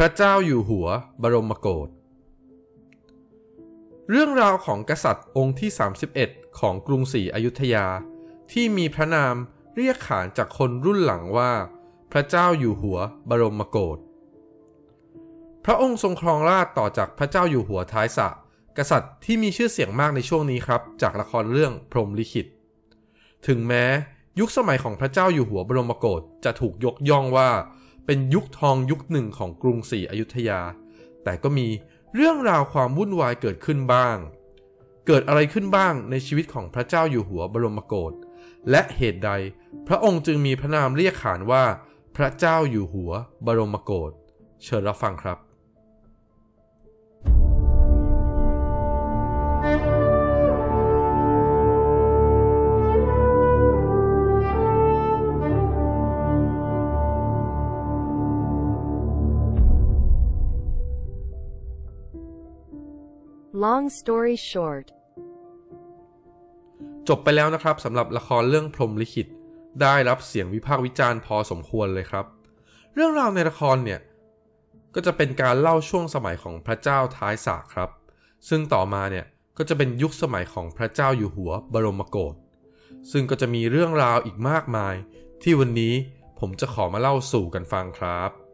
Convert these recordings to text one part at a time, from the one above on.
พระเจ้าอยู่หัวบรมโกศเรื่องราวของกษัตริย์องค์ที่ 31 ของกรุงศรีอยุธยา ที่มีพระนามเรียกขานจากคนรุ่นหลังว่า พระเจ้าอยู่หัวบรมโกศพระองค์ทรงครองราชต่อจากพระเจ้าอยู่หัวท้ายสะ กษัตริย์ที่มีชื่อเสียงมากในช่วงนี้ครับ จากละครเรื่องพรหมลิขิต ถึงแม้ยุคสมัยของพระเจ้าอยู่หัวบรมโกศจะถูกยกย่องว่า เป็นยุคทองยุคหนึ่งของกรุงศรีอยุธยา แต่ก็มีเรื่องราวความวุ่นวายเกิดขึ้นบ้าง เกิดอะไรขึ้นบ้างในชีวิตของพระเจ้าอยู่หัวบรมโกศและเหตุใด พระองค์จึงมีพระนามเรียกขานว่า พระเจ้าอยู่หัวบรมโกศเชิญรับฟังครับ Long story short, จบไปแล้วนะครับสำหรับละครเรื่องพรมลิขิต ได้รับเสียงวิพากษ์วิจารณ์พอสมควรเลยครับ เรื่องราวในละครเนี่ย ก็จะเป็นการเล่าช่วงสมัยของพระเจ้าท้ายสากครับ ซึ่งต่อมาเนี่ยก็จะเป็นยุคสมัยของพระเจ้าอยู่หัวบรมโกศซึ่งก็จะมีเรื่องราวอีกมากมาย ที่วันนี้ผมจะขอมาเล่าสู่กันฟังครับ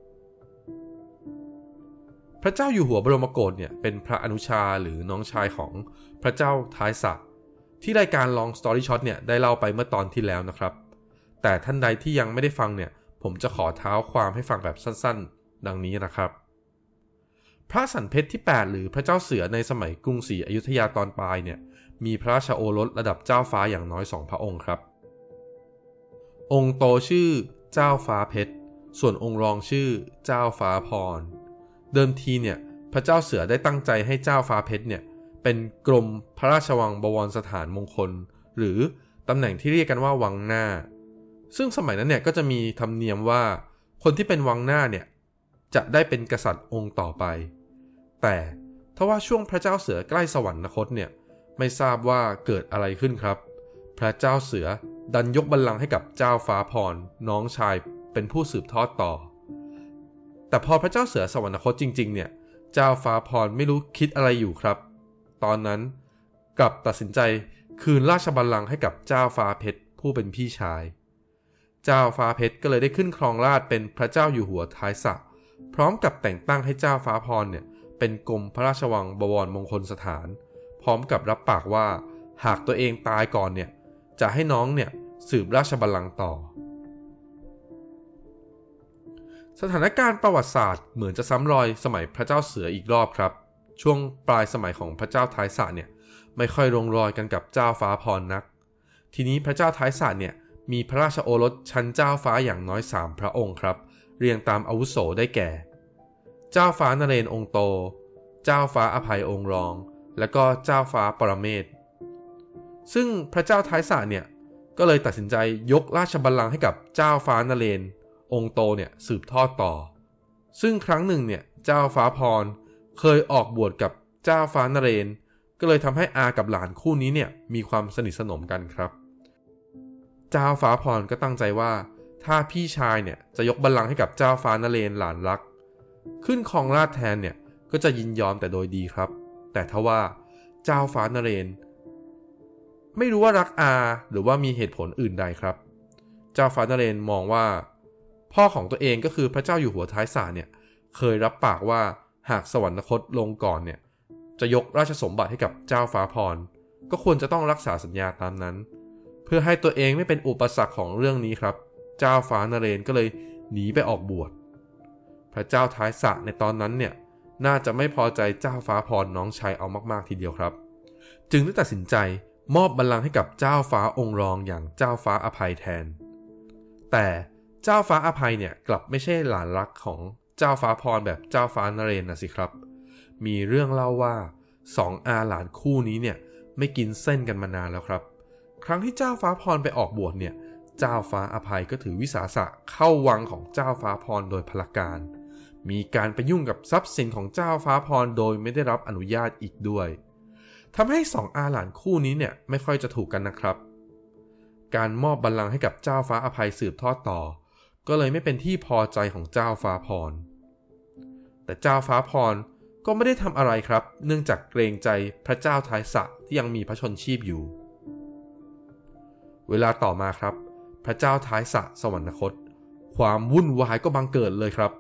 พระเจ้าอยู่หัวบรมโกศเนี่ยเป็นพระอนุชาหรือน้องชายของพระเจ้าท้ายสากที่รายการ Long Story Short เนี่ยได้เล่าไปเมื่อตอนที่แล้วนะครับ แต่ท่านใดที่ยังไม่ได้ฟังเนี่ยผมจะขอเท้าความให้ฟังแบบสั้นๆ ดังนี้นะครับ พระสันเพชรที่ 8 หรือพระเจ้าเสือในสมัยกรุงศรีอยุธยาตอนปลายเนี่ยมีพระราชโอรสระดับเจ้าฟ้าอย่างน้อยสองพระองค์ครับ องค์โตชื่อเจ้าฟ้าเพชรส่วนองค์รองชื่อเจ้าฟ้าพร เดิมทีเนี่ยพระเจ้าเสือได้ตั้งใจให้เจ้าฟ้าเพชรเนี่ยเป็นกรมพระราชวังบวรสถานมงคล หรือตำแหน่งที่เรียกกันว่าวังหน้า ซึ่งสมัยนั้นเนี่ยก็จะมีธรรมเนียมว่า คนที่เป็นวังหน้าเนี่ยจะได้เป็นกษัตริย์องค์ต่อไป แต่ทว่าช่วงพระเจ้าเสือใกล้สวรรคตเนี่ยไม่ทราบว่าเกิดอะไรขึ้นครับ พระเจ้าเสือดันยกบัลลังก์ให้กับเจ้าฟ้าพรน้องชายเป็นผู้สืบทอดต่อ แต่พอพระเจ้าเสือสวรรคตจริง ๆ เนี่ย เจ้าฟ้าพรไม่รู้คิดอะไรอยู่ครับ ตอนนั้นกลับตัดสินใจคืนราชบัลลังก์ให้กับเจ้าฟ้าเพชรผู้เป็นพี่ชาย เจ้าฟ้าเพชรก็เลยได้ขึ้นครองราชเป็นพระเจ้าอยู่หัวท้ายสะพร้อมกับแต่งตั้งให้เจ้าฟ้าพรเนี่ยเป็นกรมพระราชวังบวรมงคลสถาน พร้อมกับรับปากว่าหากตัวเองตายก่อนเนี่ยจะให้น้องเนี่ยสืบราชบัลลังก์ต่อ สถานการณ์ประวัติศาสตร์เหมือนจะซ้ำรอยสมัยพระเจ้าเสืออีกรอบครับ ช่วงปลายสมัยของพระเจ้าท้ายสะเนี่ยไม่ค่อยลงรอยกันกับเจ้าฟ้าพรนัก ทีนี้พระเจ้าท้ายสะเนี่ยมีพระราชโอรสชั้นเจ้าฟ้าอย่างน้อยสามพระองค์ครับ เรียงตามอาวุโสได้แก่ เจ้าฟ้านเรนองโต เจ้าฟ้าอภัยองค์รอง และก็เจ้าฟ้าปรเมศซึ่งพระเจ้าท้ายสะเนี่ยก็เลยตัดสินใจยกราชบัลลังก์ให้กับเจ้าฟ้านเรน องค์โตเนี่ยสืบทอดต่อ ซึ่งครั้งหนึ่งเนี่ยเจ้าฟ้าพรเคยออกบวชกับเจ้าฟ้านเรน ก็เลยทำให้อากับหลานคู่นี้เนี่ยมีความสนิทสนมกันครับ เจ้าฟ้าพรก็ตั้งใจว่า ถ้าพี่ชายเนี่ยจะยกบัลลังก์ให้กับเจ้าฟ้านเรนหลานรัก ขึ้นครองราชแทนเนี่ยก็จะยินยอมแต่โดยดีครับ แต่ทว่าเจ้าฟ้านเรน ไม่รู้ว่ารักอาหรือว่ามีเหตุผลอื่นใดครับ เจ้าฟ้านเรนมองว่า พ่อของตัวเองก็คือพระเจ้าอยู่หัวท้ายสาเนี่ยเคยรับปากว่าหากสวรรคตลงก่อนเนี่ยจะยกราชสมบัติให้กับเจ้าฟ้าพร ก็ควรจะต้องรักษาสัญญาตามนั้น เพื่อให้ตัวเองไม่เป็นอุปสรรคของเรื่องนี้ครับ เจ้าฟ้านเรนก็เลยหนีไปออกบวช พระเจ้าท้ายสะในตอนนั้นเนี่ยน่าจะไม่พอใจเจ้าฟ้าพรน้องชายเอามากๆทีเดียวครับ จึงได้ตัดสินใจมอบบัลลังก์ให้กับเจ้าฟ้าองค์รองอย่างเจ้าฟ้าอภัยแทน แต่ เจ้าฟ้าอภัยเนี่ยกลับไม่ใช่หลานรักของเจ้าฟ้าพรแบบเจ้าฟ้านเรนนะสิครับ มีเรื่องเล่าว่าสองอาหลานคู่นี้เนี่ยไม่กินเส้นกันมานานแล้วครับ ครั้งที่เจ้าฟ้าพรไปออกบวชเนี่ยเจ้าฟ้าอภัยก็ถือวิสาสะเข้าวังของเจ้าฟ้าพรโดยพลการ มีการไปยุ่งกับทรัพย์สินของเจ้าฟ้าพรโดยไม่ได้รับอนุญาตอีกด้วยทำให้สองอาหลานคู่นี้เนี่ยไม่ค่อยจะถูกกันนะครับ การมอบบัลลังก์ให้กับเจ้าฟ้าอภัยสืบทอดต่อ ก็เลยไม่เป็นที่พอใจของเจ้าฟ้าพร แต่เจ้าฟ้าพรก็ไม่ได้ทำอะไรครับ เนื่องจากเกรงใจพระเจ้าทายสะที่ยังมีพระชนชีพอยู่ เวลาต่อมาครับ พระเจ้าท้ายสะสวรรคต ความวุ่นวายก็บังเกิดเลยครับ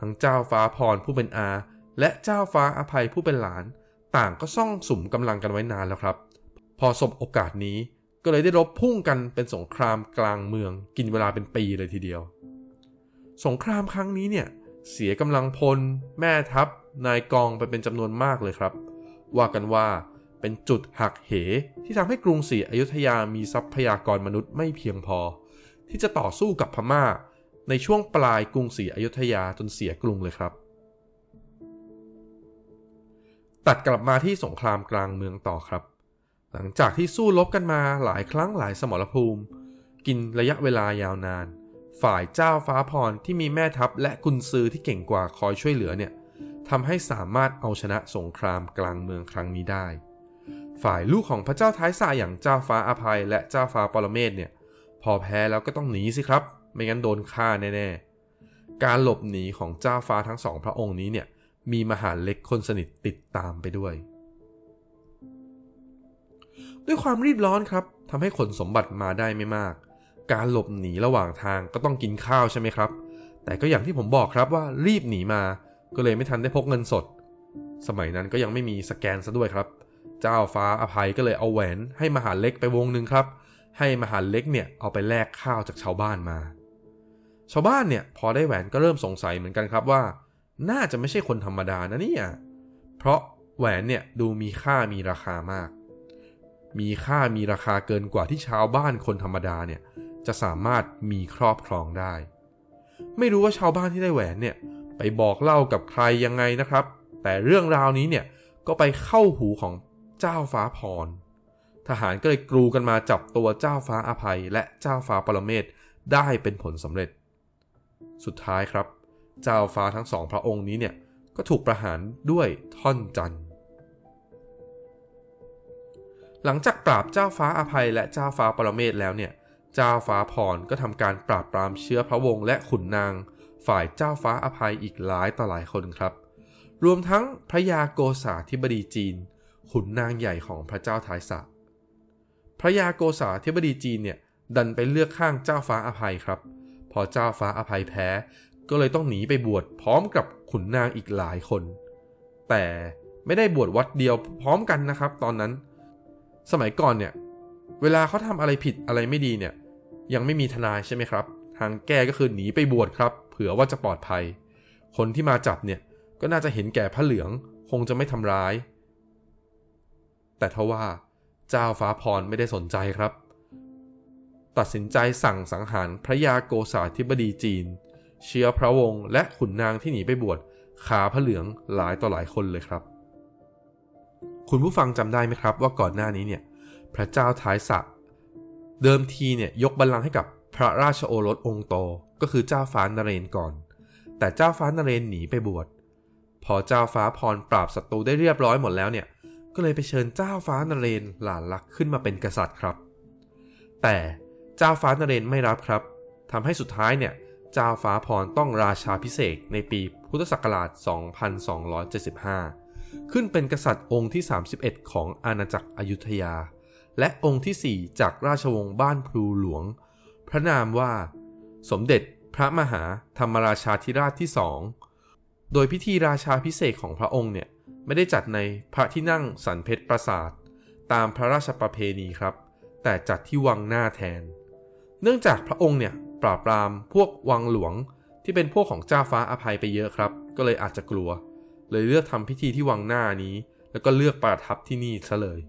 ทั้งเจ้าฟ้าพรผู้เป็นอา และเจ้าฟ้าอภัยผู้เป็นหลาน ต่างก็ซ่องสุมกำลังกันไว้นานแล้วครับ พอสบโอกาสนี้ ก็เลยได้รบพุ่งกันเป็นสงครามกลางเมือง กินเวลาเป็นปีเลยทีเดียว สงครามครั้งนี้เนี่ย เสียกำลังพล แม่ทัพ นายกองไปเป็นจำนวนมากเลยครับ ว่ากันว่าเป็นจุดหักเหที่ทำให้กรุงศรีอยุธยามีทรัพยากรมนุษย์ไม่เพียงพอ ที่จะต่อสู้กับพม่า ในช่วงปลายกรุงศรีอยุธยาจนเสียกรุงเลยครับ ตัดกลับมาที่สงครามกลางเมืองต่อครับ หลังจากที่สู้รบกันมาหลายครั้งหลายสมรภูมิ กินระยะเวลายาวนาน ฝ่ายเจ้าฟ้าพรที่มีแม่ทัพและกุนซือที่เก่งกว่าคอยช่วยเหลือเนี่ยทำให้สามารถเอาชนะสงครามกลางเมืองครั้งนี้ได้ ฝ่ายลูกของพระเจ้าท้ายสาอย่างเจ้าฟ้าอภัย และเจ้าฟ้าปรเมศเนี่ยพอแพ้แล้วก็ต้องหนีสิครับ ไม่งั้นโดนฆ่าแน่ๆ การหลบหนีของเจ้าฟ้าทั้งสองพระองค์นี้เนี่ยมีมหาเล็กคนสนิทติดตามไปด้วย ด้วยความรีบร้อนครับทำให้ขนสมบัติมาได้ไม่มาก การหลบหนีระหว่างทางก็ต้องกินข้าวใช่ไหมครับ แต่ก็อย่างที่ผมบอกครับว่ารีบหนีมา ก็เลยไม่ทันได้พกเงินสด สมัยนั้นก็ยังไม่มีสแกนซะด้วยครับ เจ้าฟ้าอภัยก็เลยเอาแหวนให้มหาเล็กไปวงหนึ่งครับ ให้มหาเล็กเนี่ยเอาไปแลกข้าวจากชาวบ้านมา ชาวบ้านเนี่ยพอได้แหวนก็เริ่มสงสัยเหมือนกันครับว่า น่าจะไม่ใช่คนธรรมดานะเนี่ย เพราะแหวนเนี่ยดูมีค่ามีราคามาก มีค่ามีราคาเกินกว่าที่ชาวบ้านคนธรรมดาเนี่ยจะสามารถมีครอบครองได้ ไม่รู้ว่าชาวบ้านที่ได้แหวนเนี่ยไปบอกเล่ากับใครยังไงนะครับ แต่เรื่องราวนี้เนี่ยก็ไปเข้าหูของเจ้าฟ้าพร ทหารก็เลยกรูกันมาจับตัวเจ้าฟ้าอภัย และเจ้าฟ้าปรเมศได้เป็นผลสำเร็จ สุดท้ายครับ เจ้าฟ้าทั้งสองพระองค์นี้เนี่ยก็ถูกประหารด้วยท่อนจันทร์ หลังจากปราบเจ้าฟ้าอภัยและเจ้าฟ้าปรเมศแล้วเนี่ย เจ้าฟ้าพรก็ทำการปราบปรามเชื้อพระวงศ์และขุนนาง ฝ่ายเจ้าฟ้าอภัยอีกหลายต่อหลายคนครับ รวมทั้งพระยาโกษาธิบดีจีน ขุนนางใหญ่ของพระเจ้าทายสะพระยาโกษาธิบดีจีนเนี่ยดันไปเลือกข้างเจ้าฟ้าอภัยครับ พอเจ้าฟ้าอภัยแพ้ ก็เลยต้องหนีไปบวชพร้อมกับขุนนางอีกหลายคน แต่ไม่ได้บวชวัดเดียวพร้อมกันนะครับ ตอนนั้น สมัยก่อนเนี่ย เวลาเขาทำอะไรผิดอะไรไม่ดีเนี่ย ยังไม่มีทนายใช่ไหมครับ ทางแก้ก็คือหนีไปบวชครับ เผื่อว่าจะปลอดภัย คนที่มาจับเนี่ยก็น่าจะเห็นแก่พระเหลืองคงจะไม่ทำร้าย แต่ทว่าเจ้าฟ้าพรไม่ได้สนใจครับ ตัดสินใจสั่งสังหารพระยาโกษาธิบดีจีน เชื้อพระวงศ์และขุนนางที่หนีไปบวชขาพระเหลืองหลายต่อหลายคนเลยครับ คุณผู้ฟังจำได้ไหมครับ ว่าก่อนหน้านี้เนี่ยพระเจ้าท้ายสะเดิมทีเนี่ยยกบัลลังก์ให้กับพระราชโอรสองค์โต ก็คือเจ้าฟ้านเรนก่อน แต่เจ้าฟ้านเรนหนีไปบวชพอเจ้าฟ้าพรปราบศัตรูได้เรียบร้อยหมดแล้วเนี่ยก็เลยไปเชิญเจ้าฟ้านเรนหลานรักขึ้นมาเป็นกษัตริย์ครับ แต่เจ้าฟ้านเรนไม่รับครับทำให้สุดท้ายเนี่ยเจ้าฟ้าพรต้องราชาพิเศษในปีพุทธศักราช 2275 ขึ้นเป็นกษัตริย์องค์ที่ 31 ของอาณาจักรอยุธยา และองค์ที่ 4 จากราชวงศ์บ้านพลูหลวง พระนามว่า สมเด็จพระมหาธรรมราชาธิราชที่สอง โดยพิธีราชาพิเศษของพระองค์เนี่ย ไม่ได้จัดในพระที่นั่งสันเพชรปราสาท ตามพระราชประเพณีครับ แต่จัดที่วังหน้าแทน เนื่องจากพระองค์เนี่ยปราบปรามพวกวังหลวงที่เป็นพวกของเจ้าฟ้าอภัยไปเยอะครับ ก็เลยอาจจะกลัว เลยเลือกทำพิธีที่วังหน้านี้ แล้วก็เลือกประทับที่นี่ซะเลย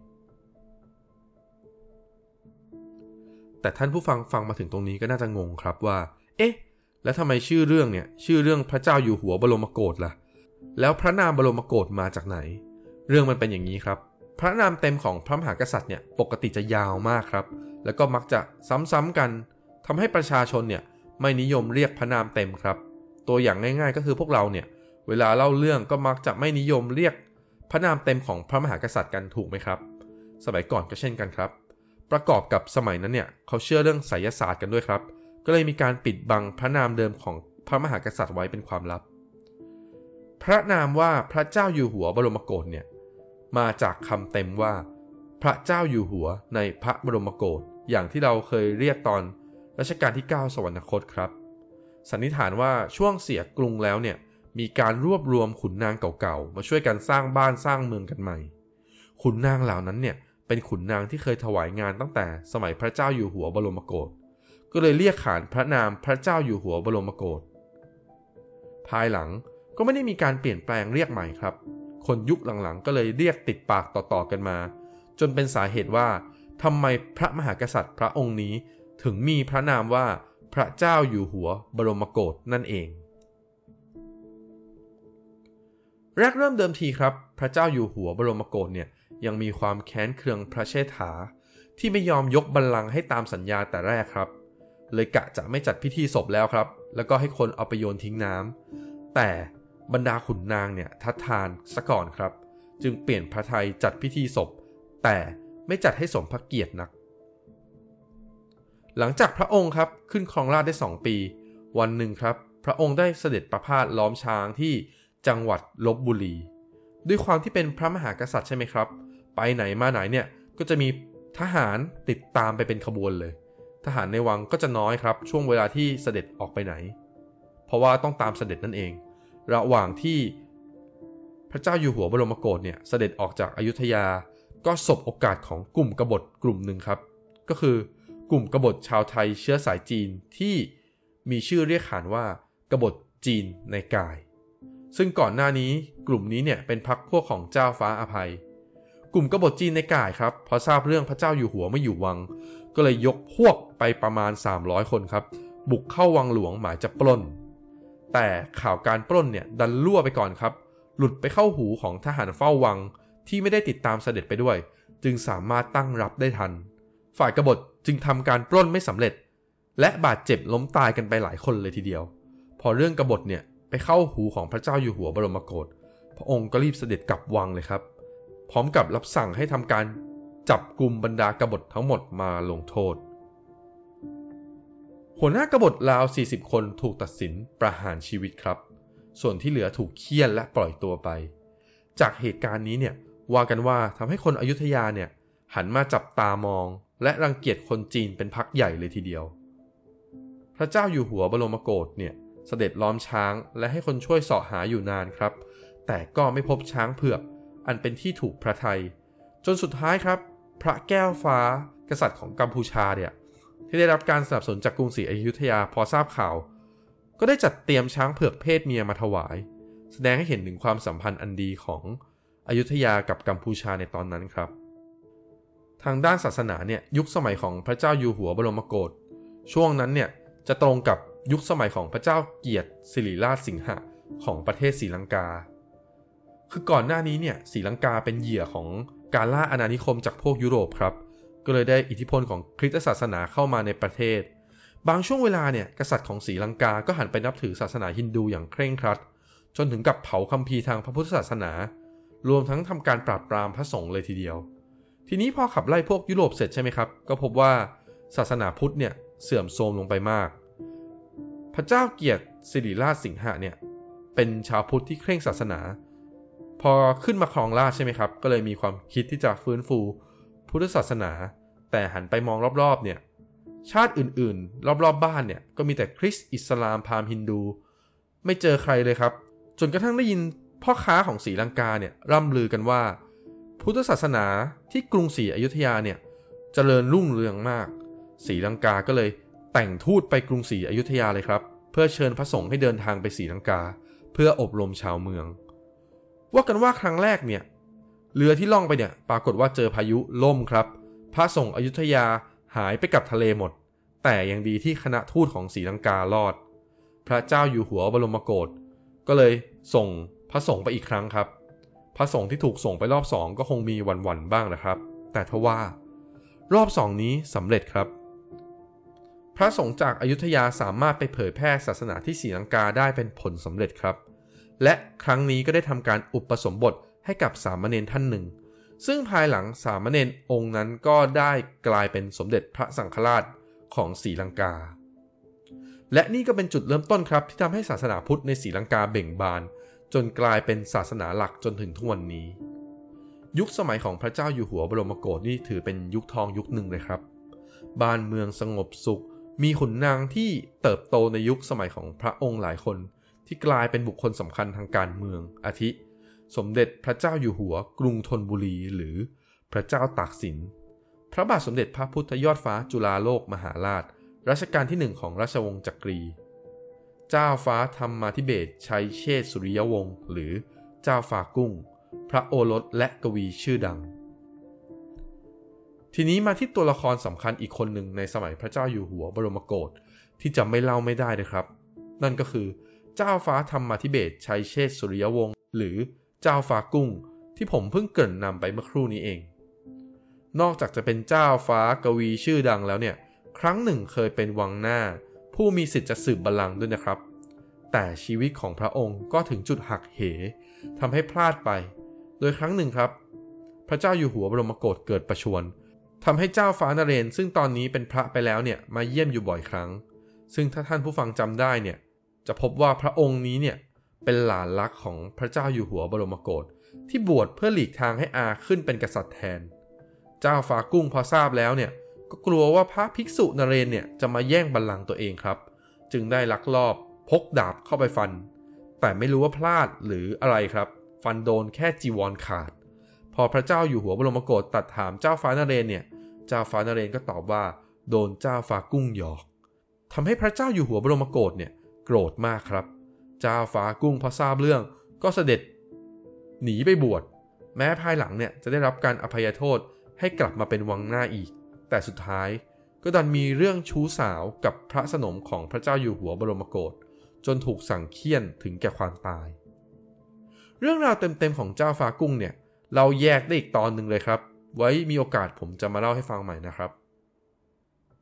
แต่ท่านผู้ฟังฟังมาถึงตรงนี้ก็น่าจะงงครับว่า เอ๊ะ แล้วทำไมชื่อเรื่องเนี่ย ชื่อเรื่องพระเจ้าอยู่หัวบรมโกศล่ะ แล้วพระนามบรมโกศมาจากไหน เรื่องมันเป็นอย่างนี้ครับ พระนามเต็มของพระมหากษัตริย์เนี่ยปกติจะยาวมากครับ แล้วก็มักจะซ้ำๆกันทำให้ประชาชนเนี่ยไม่นิยมเรียกพระนามเต็มครับ ตัวอย่างง่ายๆ ก็คือพวกเราเนี่ย เวลาเล่าเรื่องก็มักจะไม่นิยมเรียกพระนามเต็มของพระมหากษัตริย์กันถูกไหมครับ สมัยก่อนก็เช่นกันครับ ประกอบกับสมัยนั้นเนี่ยเขาเชื่อเรื่องไสยศาสตร์กันด้วยครับ ก็เลยมีการปิดบังพระนามเดิมของพระมหากษัตริย์ไว้เป็นความลับ พระนามว่าพระเจ้าอยู่หัวบรมโกศเนี่ยมาจากคำเต็มว่า พระเจ้าอยู่หัวในพระบรมโกศอย่างที่เราเคยเรียกตอนรัชกาลที่ 9 สวรรคตครับ สันนิษฐานว่าช่วงเสียกรุงแล้วเนี่ย มีการรวบรวมขุนนางเก่าๆ มาช่วยกันสร้างบ้านสร้างเมืองกันใหม่ ขุนนางเหล่านั้นเนี่ยเป็นขุนนางที่เคยถวายงานตั้งแต่สมัยพระเจ้าอยู่หัวบรมโกศ ก็เลยเรียกขานพระนามพระเจ้าอยู่หัวบรมโกศ ภายหลังก็ไม่ได้มีการเปลี่ยนแปลงเรียกใหม่ครับ คนยุคหลังๆ ก็เลยเรียกติดปากต่อๆกันมา จนเป็นสาเหตุว่าทำไมพระมหากษัตริย์พระองค์นี้ถึงมีพระนามว่าพระเจ้าอยู่หัวบรมโกศนั่นเอง แรกเริ่มเดิมทีครับ พระเจ้าอยู่หัวบรมโกศเนี่ยยังมีความแค้นเคืองพระเชษฐา ที่ไม่ยอมยกบัลลังก์ให้ตามสัญญาแต่แรกครับ เลยกะจะไม่จัดพิธีศพแล้วครับ แล้วก็ให้คนเอาไปโยนทิ้งน้ำแต่บรรดาขุนนางเนี่ยทัดทานซะก่อนครับ จึงเปลี่ยนพระไทยจัดพิธีศพ แต่ไม่จัดให้สมพระเกียรตินัก หลังจากพระองค์ครับขึ้นครองราชได้ 2 ปี วันหนึ่งครับ พระองค์ได้เสด็จประพาสล้อมช้างที่ จังหวัดลบบุรี ด้วยความที่เป็นพระมหากษัตริย์ใช่ไหมครับ ไปไหนมาไหนเนี่ยก็จะมีทหารติดตามไปเป็นขบวนเลย ทหารในวังก็จะน้อยครับ ช่วงเวลาที่เสด็จออกไปไหน เพราะว่าต้องตามเสด็จนั่นเอง ระหว่างที่พระเจ้าอยู่หัวบรมโกศเนี่ยเสด็จออกจากอายุทยา ก็สบโอกาสของกลุ่มกบฏกลุ่มหนึ่งครับ ก็คือกลุ่มกบฏชาวไทยเชื้อสายจีนที่มีชื่อเรียกขานว่ากบฏจีนในกาย ซึ่งก่อนหน้านี้กลุ่มนี้เนี่ยเป็นพรรคพวกของเจ้าฟ้าอภัย กลุ่มกบฏจีนในก่ายครับพอทราบเรื่องพระเจ้าอยู่หัวไม่อยู่วัง ก็เลยยกพวกไปประมาณ 300 คนครับ บุกเข้าวังหลวงหมายจะปล้น แต่ข่าวการปล้นเนี่ยดันรั่วไปก่อนครับ หลุดไปเข้าหูของทหารเฝ้าวังที่ไม่ได้ติดตามเสด็จไปด้วย จึงสามารถตั้งรับได้ทัน ฝ่ายกบฏจึงทำการปล้นไม่สำเร็จ และบาดเจ็บล้มตายกันไปหลายคนเลยทีเดียว พอเรื่องกบฏเนี่ย ไปเข้าหูของพระเจ้าอยู่หัวบรมโกศพระองค์ก็รีบเสด็จกลับวังเลยครับ พร้อมกับรับสั่งให้ทำการจับกลุ่มบรรดากบฏทั้งหมดมาลงโทษ หัวหน้ากบฏราว 40 คนถูกตัดสินประหารชีวิตครับ ส่วนที่เหลือถูกเคี่ยนและปล่อยตัวไป จากเหตุการณ์นี้เนี่ยว่ากันว่าทำให้คนอยุธยาเนี่ยหันมาจับตามอง และรังเกียจคนจีนเป็นพักใหญ่เลยทีเดียว พระเจ้าอยู่หัวบรมโกศเนี่ย เสด็จล้อมช้างและให้คนช่วยเสาะหาอยู่นานครับ แต่ก็ไม่พบช้างเผือก อันเป็นที่ถูกพระไทย จนสุดท้ายครับ พระแก้วฟ้ากษัตริย์ของกัมพูชาเนี่ยที่ได้รับการสนับสนุนจากกรุงศรีอยุธยาพอทราบข่าว ก็ได้จัดเตรียมช้างเผือกเพศเมียมาถวาย แสดงให้เห็นถึงความสัมพันธ์อันดีของอยุธยากับกัมพูชาในตอนนั้นครับ ทางด้านศาสนาเนี่ยยุคสมัยของพระเจ้าอยู่หัวบรมโกศช่วงนั้นเนี่ยจะตรงกับ ยุคสมัยของพระเจ้าเกียรติสิริราชสิงหะของประเทศศรีลังกา คือก่อนหน้านี้เนี่ยศรีลังกาเป็นเหยื่อของการล่าอาณานิคมจากพวกยุโรปครับ ก็เลยได้อิทธิพลของคริสตศาสนาเข้ามาในประเทศ บางช่วงเวลาเนี่ยกษัตริย์ของศรีลังกาก็หันไปนับถือศาสนาฮินดูอย่างเคร่งครัด จนถึงกับเผาคัมภีร์ทางพระพุทธศาสนา รวมทั้งทำการปราบปรามพระสงฆ์เลยทีเดียว ทีนี้พอขับไล่พวกยุโรปเสร็จใช่ไหมครับ ก็พบว่าศาสนาพุทธเนี่ยเสื่อมโทรมลงไปมาก เจ้าเกียรติสิริราชสิงหะเนี่ยเป็นชาวพุทธที่เคร่งศาสนา พอขึ้นมาครองราชใช่ไหมครับ ก็เลยมีความคิดที่จะฟื้นฟูพุทธศาสนา แต่หันไปมองรอบๆเนี่ยชาติอื่นๆ รอบๆบบ้านเนี่ยก็มีแต่คริสต์อิสลามพราหมณ์ฮินดู ไม่เจอใครเลยครับ จนกระทั่งได้ยินพ่อค้าของศรีลังกาเนี่ยร่ำลือกันว่า พุทธศาสนาที่กรุงศรีอยุธยาเนี่ยเจริญรุ่งเรืองมากศรีลังกาก็เลยแต่งทูตไปกรุงศรีอยุธยาเลยครับ เพื่อเชิญพระสงฆ์ให้เดินทางไปศรีลังกา เพื่ออบรมชาวเมือง ว่ากันว่าครั้งแรกเนี่ยเรือที่ล่องไปเนี่ยปรากฏว่าเจอพายุล่มครับ พระสงฆ์อยุธยาหายไปกับทะเลหมด แต่ยังดีที่คณะทูตของศรีลังการอด พระเจ้าอยู่หัวบรมโกศก็เลยส่งพระสงฆ์ไปอีกครั้งครับ พระสงฆ์ที่ถูกส่งไปรอบสองก็คงมีวันๆบ้างนะครับ แต่ทว่า รอบสองนี้สำเร็จครับ พระสงฆ์จากอายุทยาสามารถไปเผยแพร่ศาสนาที่ศรีลังกาได้เป็นผลสำเร็จครับ และครั้งนี้ก็ได้ทำการอุปสมบทให้กับสามเณรท่านหนึ่ง ซึ่งภายหลังสามเณรองค์นั้นก็ได้กลายเป็นสมเด็จพระสังฆราชของศรีลังกา และนี่ก็เป็นจุดเริ่มต้นครับที่ทำให้ศาสนาพุทธในศรีลังกาเบ่งบาน จนกลายเป็นศาสนาหลักจนถึงทุกวันนี้ ยุคสมัยของพระเจ้าอยู่หัวบรมโกศนี่ถือเป็นยุคทองยุคหนึ่งเลยครับ บ้านเมืองสงบสุข มีขุนนางที่เติบโตในยุคสมัยของพระองค์หลายคน ที่กลายเป็นบุคคลสำคัญทางการเมือง อาทิ สมเด็จพระเจ้าอยู่หัว กรุงธนบุรีหรือพระเจ้าตากสิน พระบาทสมเด็จพระพุทธยอดฟ้าจุฬาโลกมหาราช รัชกาลที่หนึ่งของราชวงศ์จักรี เจ้าฟ้าธรรมาธิเบศชัยเชษสุริยวงศ์หรือเจ้าฟ้ากุ้ง พระโอรสและกวีชื่อดัง ทีนี้มาที่ตัวละครสำคัญอีกคนหนึ่งในสมัยพระเจ้าอยู่หัวบรมโกศที่จะไม่เล่าไม่ได้เลยครับ นั่นก็คือเจ้าฟ้าธรรมาธิเบศชัยเชษสุริยวงศ์หรือเจ้าฟ้ากุ้ง ที่ผมเพิ่งเกริ่นนำไปเมื่อครู่นี้เอง นอกจากจะเป็นเจ้าฟ้ากวีชื่อดังแล้วเนี่ย ครั้งหนึ่งเคยเป็นวังหน้า ผู้มีสิทธิ์จะสืบบัลลังก์ด้วยนะครับ แต่ชีวิตของพระองค์ก็ถึงจุดหักเหทำให้พลาดไป โดยครั้งหนึ่งครับ พระเจ้าอยู่หัวบรมโกศเกิดประชวร ทำให้เจ้าฟ้านเรน ซึ่งตอนนี้เป็นพระไปแล้วเนี่ยมาเยี่ยมอยู่บ่อยครั้ง ซึ่งถ้าท่านผู้ฟังจำได้เนี่ยจะพบว่าพระองค์นี้เนี่ยเป็นหลานรักของพระเจ้าอยู่หัวบรมโกศที่บวชเพื่อหลีกทางให้อาขึ้นเป็นกษัตริย์แทน เจ้าฟ้ากุ้งพอทราบแล้วเนี่ยก็กลัวว่าพระภิกษุนเรนเนี่ยจะมาแย่งบัลลังก์ตัวเองครับ จึงได้ลักลอบพกดาบเข้าไปฟัน แต่ไม่รู้ว่าพลาดหรืออะไรครับ ฟันโดนแค่จีวรขาด พอพระเจ้าอยู่หัวบรมโกศตัดถามเจ้าฟ้านเรนเนี่ย จ้าฟ้านเรนก็ตอบว่าโดนเจ้าฟ้ากุ้งหยอกทำให้พระเจ้าอยู่หัวบรมโกศเนี่ยโกรธมากครับ เจ้าฟ้ากุ้งพอทราบเรื่องก็เสด็จ หนีไปบวช แม้ภายหลังเนี่ยจะได้รับการอภัยโทษให้กลับมาเป็นวังหน้าอีก แต่สุดท้ายก็ดันมีเรื่องชู้สาวกับพระสนมของพระเจ้าอยู่หัวบรมโกศจนถูกสั่งเคี่ยนถึงแก่ความตาย เรื่องราวเต็มๆของเจ้าฟ้ากุ้งเนี่ยเราแยกได้อีกตอนหนึ่งเลยครับ ไว้มีโอกาสผมจะมาเล่าให้ฟังใหม่นะครับ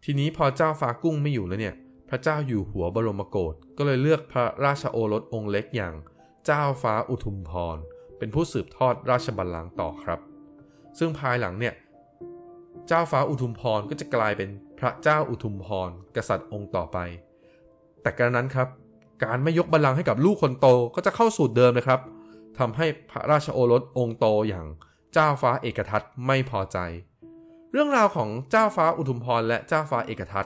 ทีนี้พอเจ้าฟ้ากุ้งไม่อยู่แล้วเนี่ย พระเจ้าอยู่หัวบรมโกศก็เลยเลือกพระราชโอรสองค์เล็กอย่าง เจ้าฟ้าอุทุมพร เป็นผู้สืบทอดราชบัลลังก์ต่อครับ ซึ่งภายหลังเนี่ย เจ้าฟ้าอุทุมพรก็จะกลายเป็นพระเจ้าอุทุมพร กษัตริย์องค์ต่อไป แต่กระนั้นครับ การไม่ยกบัลลังก์ให้กับลูกคนโตก็จะเข้าสูตรเดิมเลยครับทำให้พระราชโอรสองค์โตอย่าง เจ้าฟ้าเอกทัตไม่พอใจ เรื่องราวของเจ้าฟ้าอุทุมพรและเจ้าฟ้าเอกทัต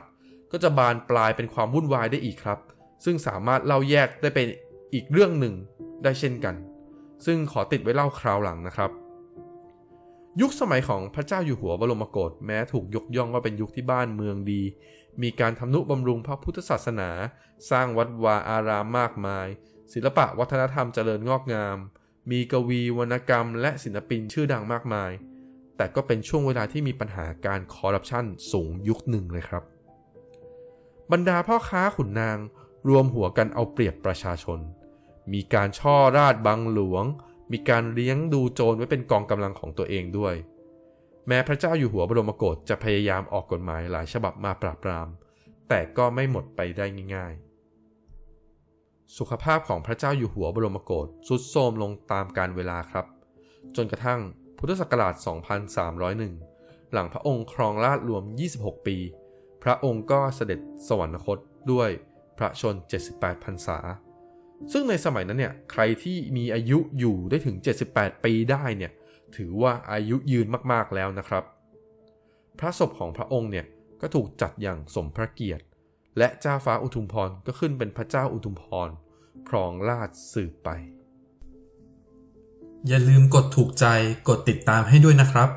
ก็จะบานปลายเป็นความวุ่นวายได้อีกครับ ซึ่งสามารถเล่าแยกได้เป็นอีกเรื่องหนึ่งได้เช่นกัน ซึ่งขอติดไว้เล่าคราวหลังนะครับ ยุคสมัยของพระเจ้าอยู่หัวบรมโกศแม้ถูกยกย่องว่าเป็นยุคที่บ้านเมืองดี มีการทำนุบำรุงพระพุทธศาสนา สร้างวัดวาอารามมากมาย ศิลปะวัฒนธรรมเจริญงอกงาม มีกวีวรรณกรรม และศิลปินชื่อดังมากมาย แต่ก็เป็นช่วงเวลาที่มีปัญหาการคอร์รัปชันสูงยุคหนึ่งเลยครับ บรรดาพ่อค้าขุนนางรวมหัวกันเอาเปรียบประชาชน มีการช่อราดบังหลวง มีการเลี้ยงดูโจรไว้เป็นกองกำลังของตัวเองด้วย แม้พระเจ้าอยู่หัวบรมโกศจะพยายามออกกฎหมายหลายฉบับมาปราบปราม แต่ก็ไม่หมดไปได้ง่ายๆ สุขภาพของพระเจ้าอยู่หัวบรมโกศทรุดโทรมลงตามการเวลาครับ จนกระทั่งพุทธศักราช 2301 หลังพระองค์ครองราชรวม 26 ปี พระองค์ก็เสด็จสวรรคตด้วยพระชน 78พรรษา ซึ่งในสมัยนั้นเนี่ยใครที่มีอายุอยู่ได้ถึง 78 ปีได้เนี่ยถือว่าอายุยืนมากๆแล้วนะครับ พระศพของพระองค์เนี่ยก็ถูกจัดอย่างสมพระเกียรติ และเจ้าฟ้าอุทุมพรก็ขึ้นเป็นพระเจ้าอุทุมพร ครองราชสืบไป อย่าลืมกดถูกใจกดติดตามให้ด้วยนะครับ